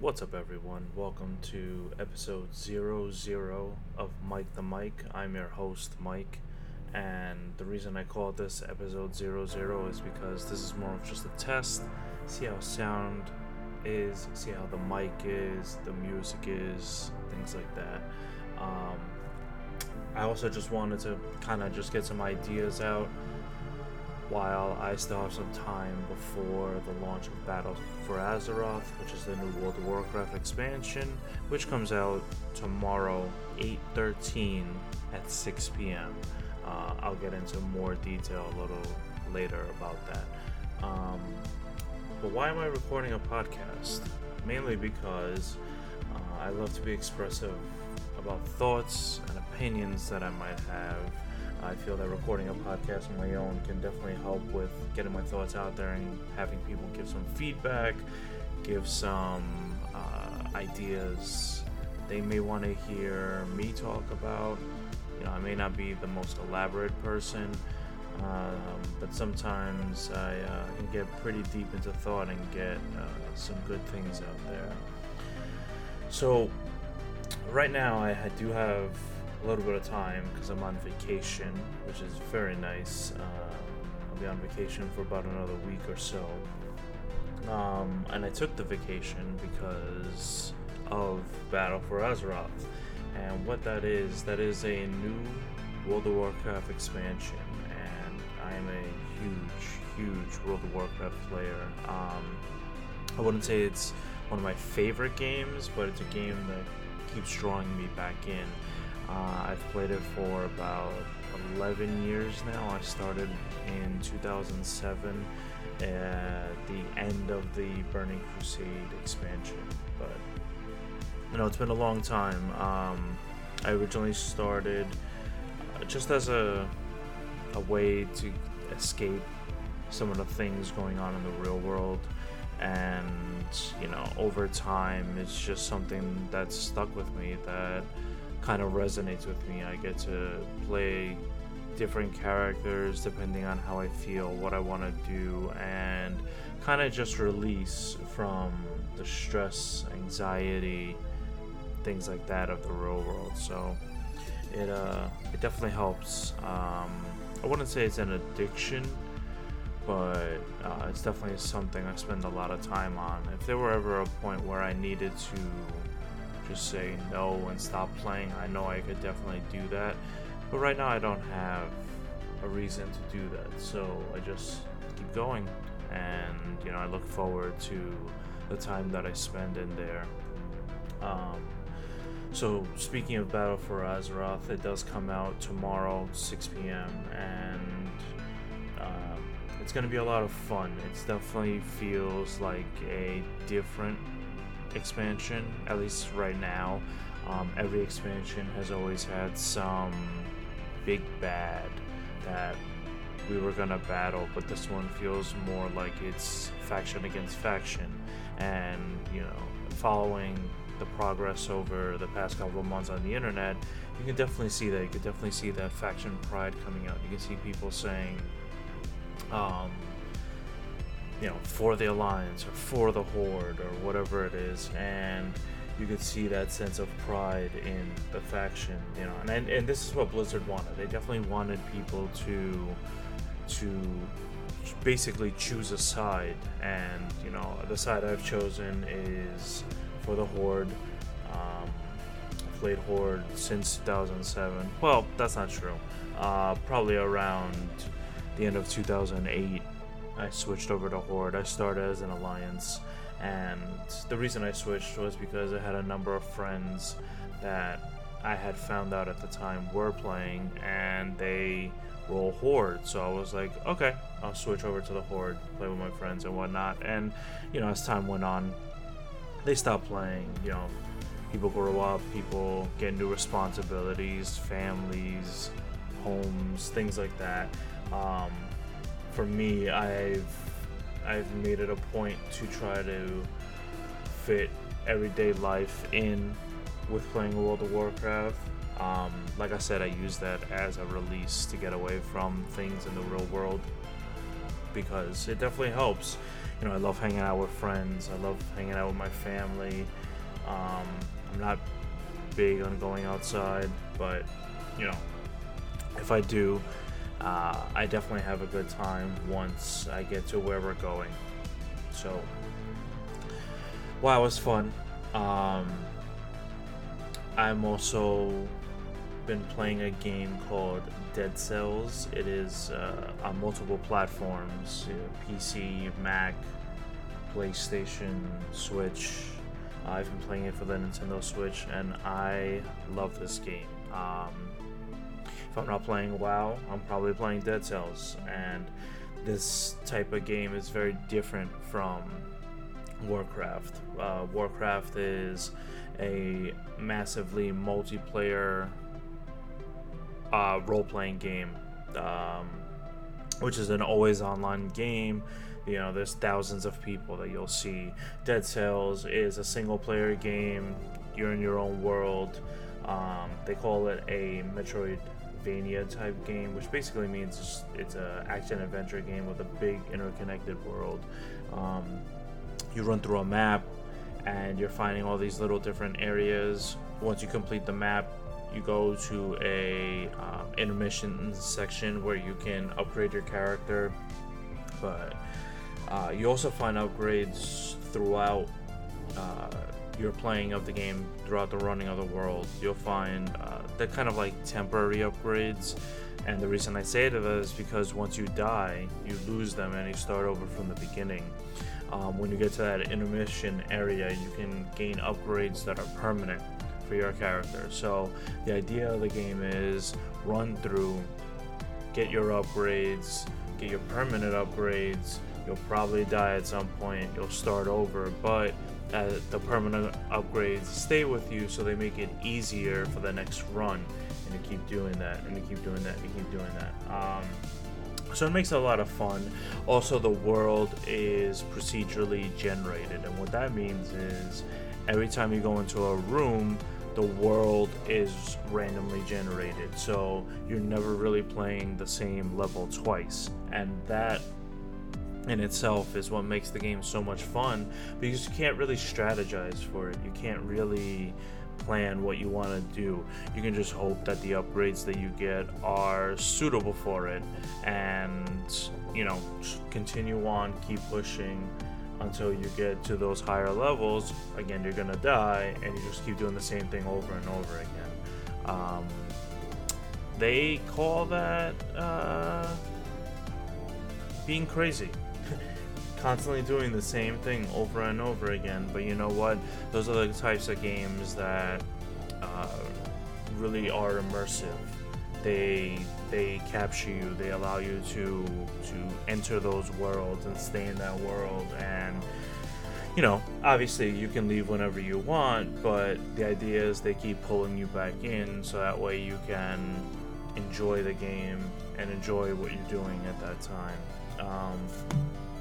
What's up, everyone? Welcome to episode 00 of Mike the Mike. I'm your host, Mike, and the reason I call this episode 00 is because this is more of just a test, see how sound is, see how the mic is, the music is, things like that. Um, I also just wanted to kind of just get some ideas out while I still have some time before the launch of Battle for Azeroth, which is the new World of Warcraft expansion, which comes out tomorrow, 8:13 at 6 p.m. Uh, I'll get into more detail a little later about that. Um, but why am I recording a podcast? Mainly because uh, I love to be expressive about thoughts and opinions that I might have I feel that recording a podcast on my own can definitely help with getting my thoughts out there and having people give some feedback, give some uh, ideas they may want to hear me talk about. You know, I may not be the most elaborate person, um, but sometimes I uh, can get pretty deep into thought and get uh, some good things out there. So, right now, I, I do have a little bit of time because I'm on vacation, which is very nice. Uh, I'll be on vacation for about another week or so. Um, and I took the vacation because of Battle for Azeroth. And what that is, that is a new World of Warcraft expansion. And I am a huge, huge World of Warcraft player. Um, I wouldn't say it's one of my favorite games, but it's a game that keeps drawing me back in. Uh, I've played it for about 11 years now. I started in 2007 at the end of the Burning Crusade expansion, but you know it's been a long time. Um, I originally started uh, just as a a way to escape some of the things going on in the real world and you know over time it's just something that's stuck with me that kind of resonates with me. I get to play different characters depending on how I feel, what I want to do, and kind of just release from the stress, anxiety, things like that of the real world. So it uh, it definitely helps. Um, I wouldn't say it's an addiction, but uh, it's definitely something I spend a lot of time on. If there were ever a point where I needed to just say no and stop playing, I know I could definitely do that. But right now, I don't have a reason to do that, so I just keep going. And, you know, I look forward to the time that I spend in there. Um, so, speaking of Battle for Azeroth, it does come out tomorrow, 6 p.m., and uh, it's going to be a lot of fun. It definitely feels like a different expansion, at least right now. Um, every expansion has always had some big bad that we were gonna battle, but this one feels more like it's faction against faction. And, you know, following the progress over the past couple of months on the internet, you can definitely see that. You can definitely see that faction pride coming out. You can see people saying, um, you know, for the alliance or for the horde or whatever it is, and you could see that sense of pride in the faction, you know, and, and and this is what Blizzard wanted. They definitely wanted people to to basically choose a side, and you know, the side I've chosen is for the horde. Um, played horde since 2007. Well, that's not true. Uh, probably around the end of 2008 I switched over to Horde. I started as an alliance, and the reason I switched was because I had a number of friends that I had found out at the time were playing, and they roll Horde. So I was like, okay, I'll switch over to the Horde, play with my friends and whatnot. And you know, as time went on, they stopped playing. You know, people grow up, people get new responsibilities, families, homes, things like that. Um, for me, I've I've made it a point to try to fit everyday life in with playing World of Warcraft. Um, like I said, I use that as a release to get away from things in the real world because it definitely helps. You know, I love hanging out with friends. I love hanging out with my family. Um, I'm not big on going outside, but you know, if I do, uh, I definitely have a good time once I get to where we're going. So, wow, it was fun. Um, I'm also been playing a game called Dead Cells. It is uh, on multiple platforms: PC, Mac, PlayStation, Switch. I've been playing it for the Nintendo Switch, and I love this game. Um, I'm not playing WoW, I'm probably playing Dead Cells, and this type of game is very different from Warcraft. Uh, Warcraft is a massively multiplayer uh, role playing game, um, which is an always online game. You know, there's thousands of people that you'll see. Dead Cells is a single player game. You're in your own world. Um, they call it a Metroidvania type game, which basically means it's, it's a action adventure game with a big interconnected world. Um, you run through a map and you're finding all these little different areas. Once you complete the map, you go to a um, intermission section where you can upgrade your character. But uh, you also find upgrades throughout uh, your playing of the game, throughout the running of the world. You'll find uh, they're kind of like temporary upgrades. And the reason I say that is because once you die, you lose them and you start over from the beginning. Um, when you get to that intermission area, you can gain upgrades that are permanent for your character. So the idea of the game is run through, get your upgrades, get your permanent upgrades. You'll probably die at some point. You'll start over, but uh, the permanent upgrades stay with you, so they make it easier for the next run. And you keep doing that, and you keep doing that, and keep doing that. Um, so it makes it a lot of fun. Also, the world is procedurally generated, and what that means is every time you go into a room, the world is randomly generated. So you're never really playing the same level twice, and that in itself is what makes the game so much fun because you can't really strategize for it. You can't really plan what you want to do. You can just hope that the upgrades that you get are suitable for it and, you know, continue on, keep pushing until you get to those higher levels. Again, you're going to die and you just keep doing the same thing over and over again. Um, they call that uh, being crazy constantly doing the same thing over and over again. But you know what? Those are the types of games that uh, really are immersive. They they capture you. They allow you to to enter those worlds and stay in that world. And you know, obviously you can leave whenever you want, but the idea is they keep pulling you back in, so that way you can enjoy the game and enjoy what you're doing at that time. Um,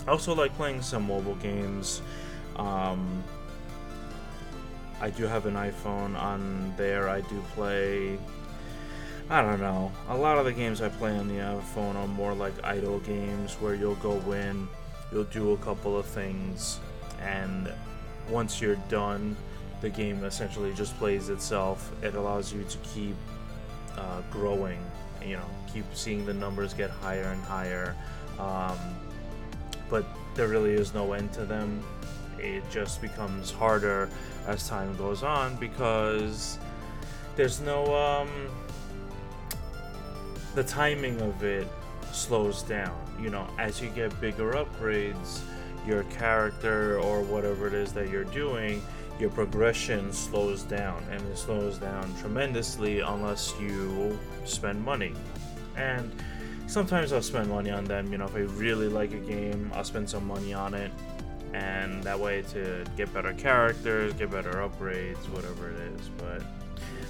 I also like playing some mobile games. Um, I do have an iPhone on there. I do play. I don't know. A lot of the games I play on the iPhone are more like idle games where you'll go in, you'll do a couple of things, and once you're done, the game essentially just plays itself. It allows you to keep uh, growing, you know, keep seeing the numbers get higher and higher. Um, but there really is no end to them. It just becomes harder as time goes on because there's no um, the timing of it slows down. You know, as you get bigger upgrades, your character or whatever it is that you're doing, your progression slows down, and it slows down tremendously unless you spend money. And sometimes I'll spend money on them. You know, if I really like a game, I'll spend some money on it, and that way to get better characters, get better upgrades, whatever it is. But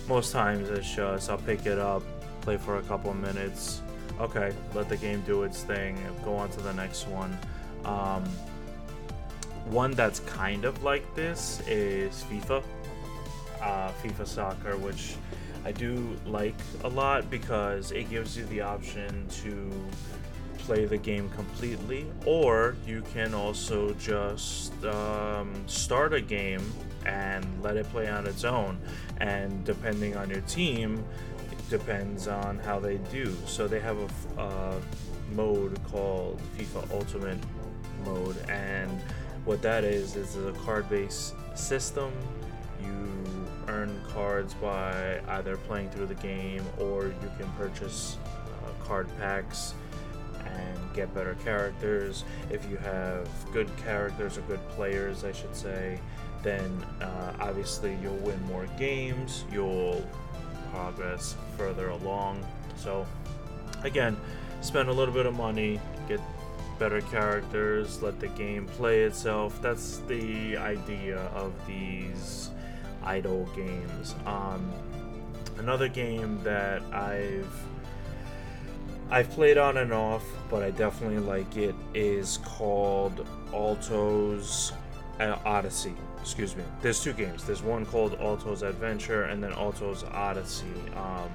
most times it's just I'll pick it up, play for a couple minutes, okay, let the game do its thing, go on to the next one. Um, one that's kind of like this is FIFA, uh, FIFA Soccer, which I do like a lot because it gives you the option to play the game completely, or you can also just um, start a game and let it play on its own. And depending on your team, it depends on how they do. So they have a, a mode called FIFA Ultimate mode, and what that is is a card-based system. You earn cards by either playing through the game, or you can purchase uh, card packs and get better characters. If you have good characters or good players, I should say, then uh, obviously you'll win more games, you'll progress further along. So, again, spend a little bit of money, get better characters, let the game play itself. That's the idea of these idle games. Um, another game that I've I've played on and off, but I definitely like it is called Alto's uh, Odyssey. Excuse me. There's two games. There's one called Alto's Adventure and then Alto's Odyssey. Um,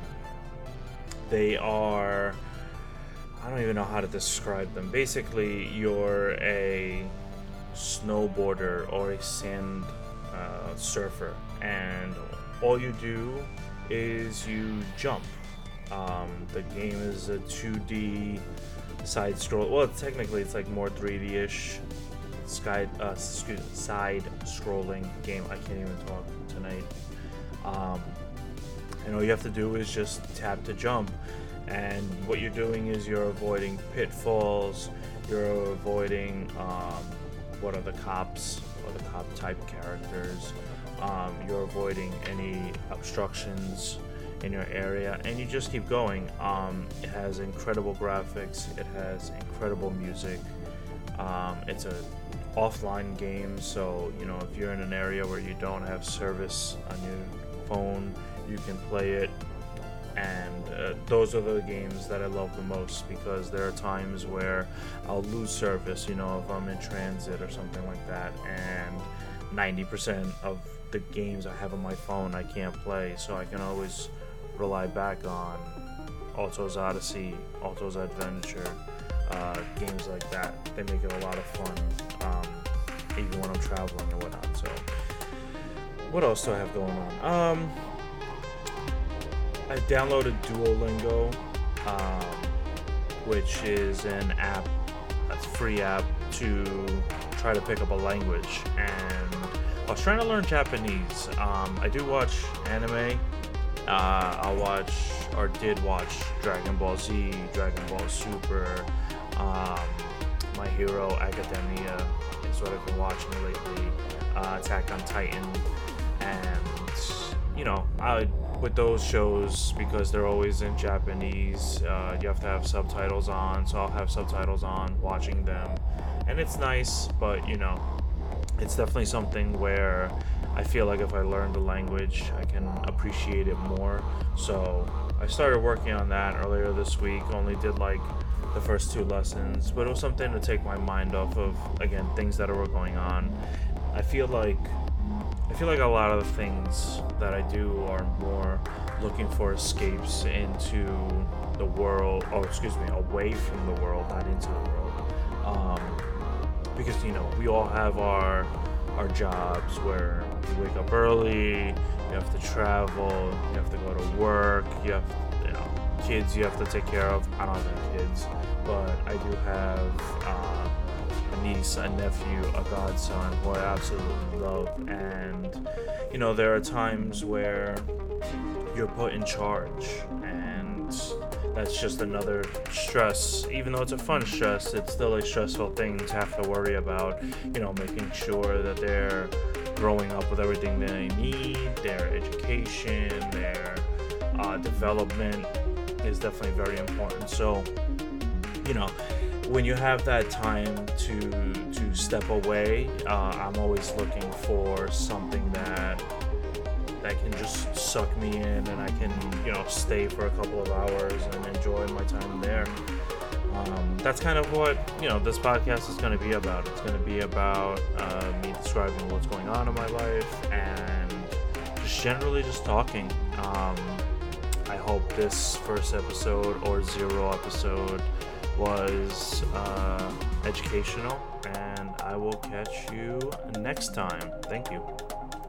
they are I don't even know how to describe them. Basically, you're a snowboarder or a sand surfer, and all you do is you jump. Um, the game is a 2D side scroll. Well, technically, it's like more 3D ish sky, uh, side scrolling game. I can't even talk tonight. Um, and all you have to do is just tap to jump and what you're doing is you're avoiding pitfalls you're avoiding um, what are the cops type characters. Um, you're avoiding any obstructions in your area and you just keep going. Um, it has incredible graphics it has incredible music. Um, it's a offline game so you know if you're in an area where you don't have service on your phone you can play it and uh, those are the games that I love the most because there are times where I'll lose service, you know, if I'm in transit or something like that, and 90% of the games I have on my phone I can't play, so I can always rely back on Alto's Odyssey, Alto's Adventure, uh, games like that. They make it a lot of fun, um, even when I'm traveling and whatnot. So, what else do I have going on? Um, I downloaded Duolingo, um, which is an app, a free app to try to pick up a language. And I was trying to learn Japanese. Um, I do watch anime. Uh, I'll watch or did watch Dragon Ball Z, Dragon Ball Super, um, My Hero Academia is what I've been watching lately. Uh, Attack on Titan, and you know I with those shows because they're always in Japanese. Uh, you have to have subtitles on, so I'll have subtitles on watching them, and it's nice. But you know, it's definitely something where I feel like if I learn the language, I can appreciate it more. So I started working on that earlier this week. Only did like the first two lessons, but it was something to take my mind off of again things that were going on. I feel like I feel like a lot of the things that I do are more looking for escapes into the world, or excuse me, away from the world, not into the world. Um, because you know we all have our our jobs where you wake up early, you have to travel, you have to go to work, you have you know kids you have to take care of. I don't have any kids, but I do have. Uh, niece, a nephew, a godson who I absolutely love. And, you know, there are times where you're put in charge, and that's just another stress. Even though it's a fun stress, it's still a stressful thing to have to worry about, you know, making sure that they're growing up with everything they need, their education, their uh, development is definitely very important. So, you know, when you have that time to to step away, uh, I'm always looking for something that that can just suck me in, and I can you know stay for a couple of hours and enjoy my time there. Um, that's kind of what you know this podcast is going to be about. It's going to be about uh, me describing what's going on in my life and just generally just talking. Um, I hope this first episode or zero episode was uh, educational, and I will catch you next time. Thank you.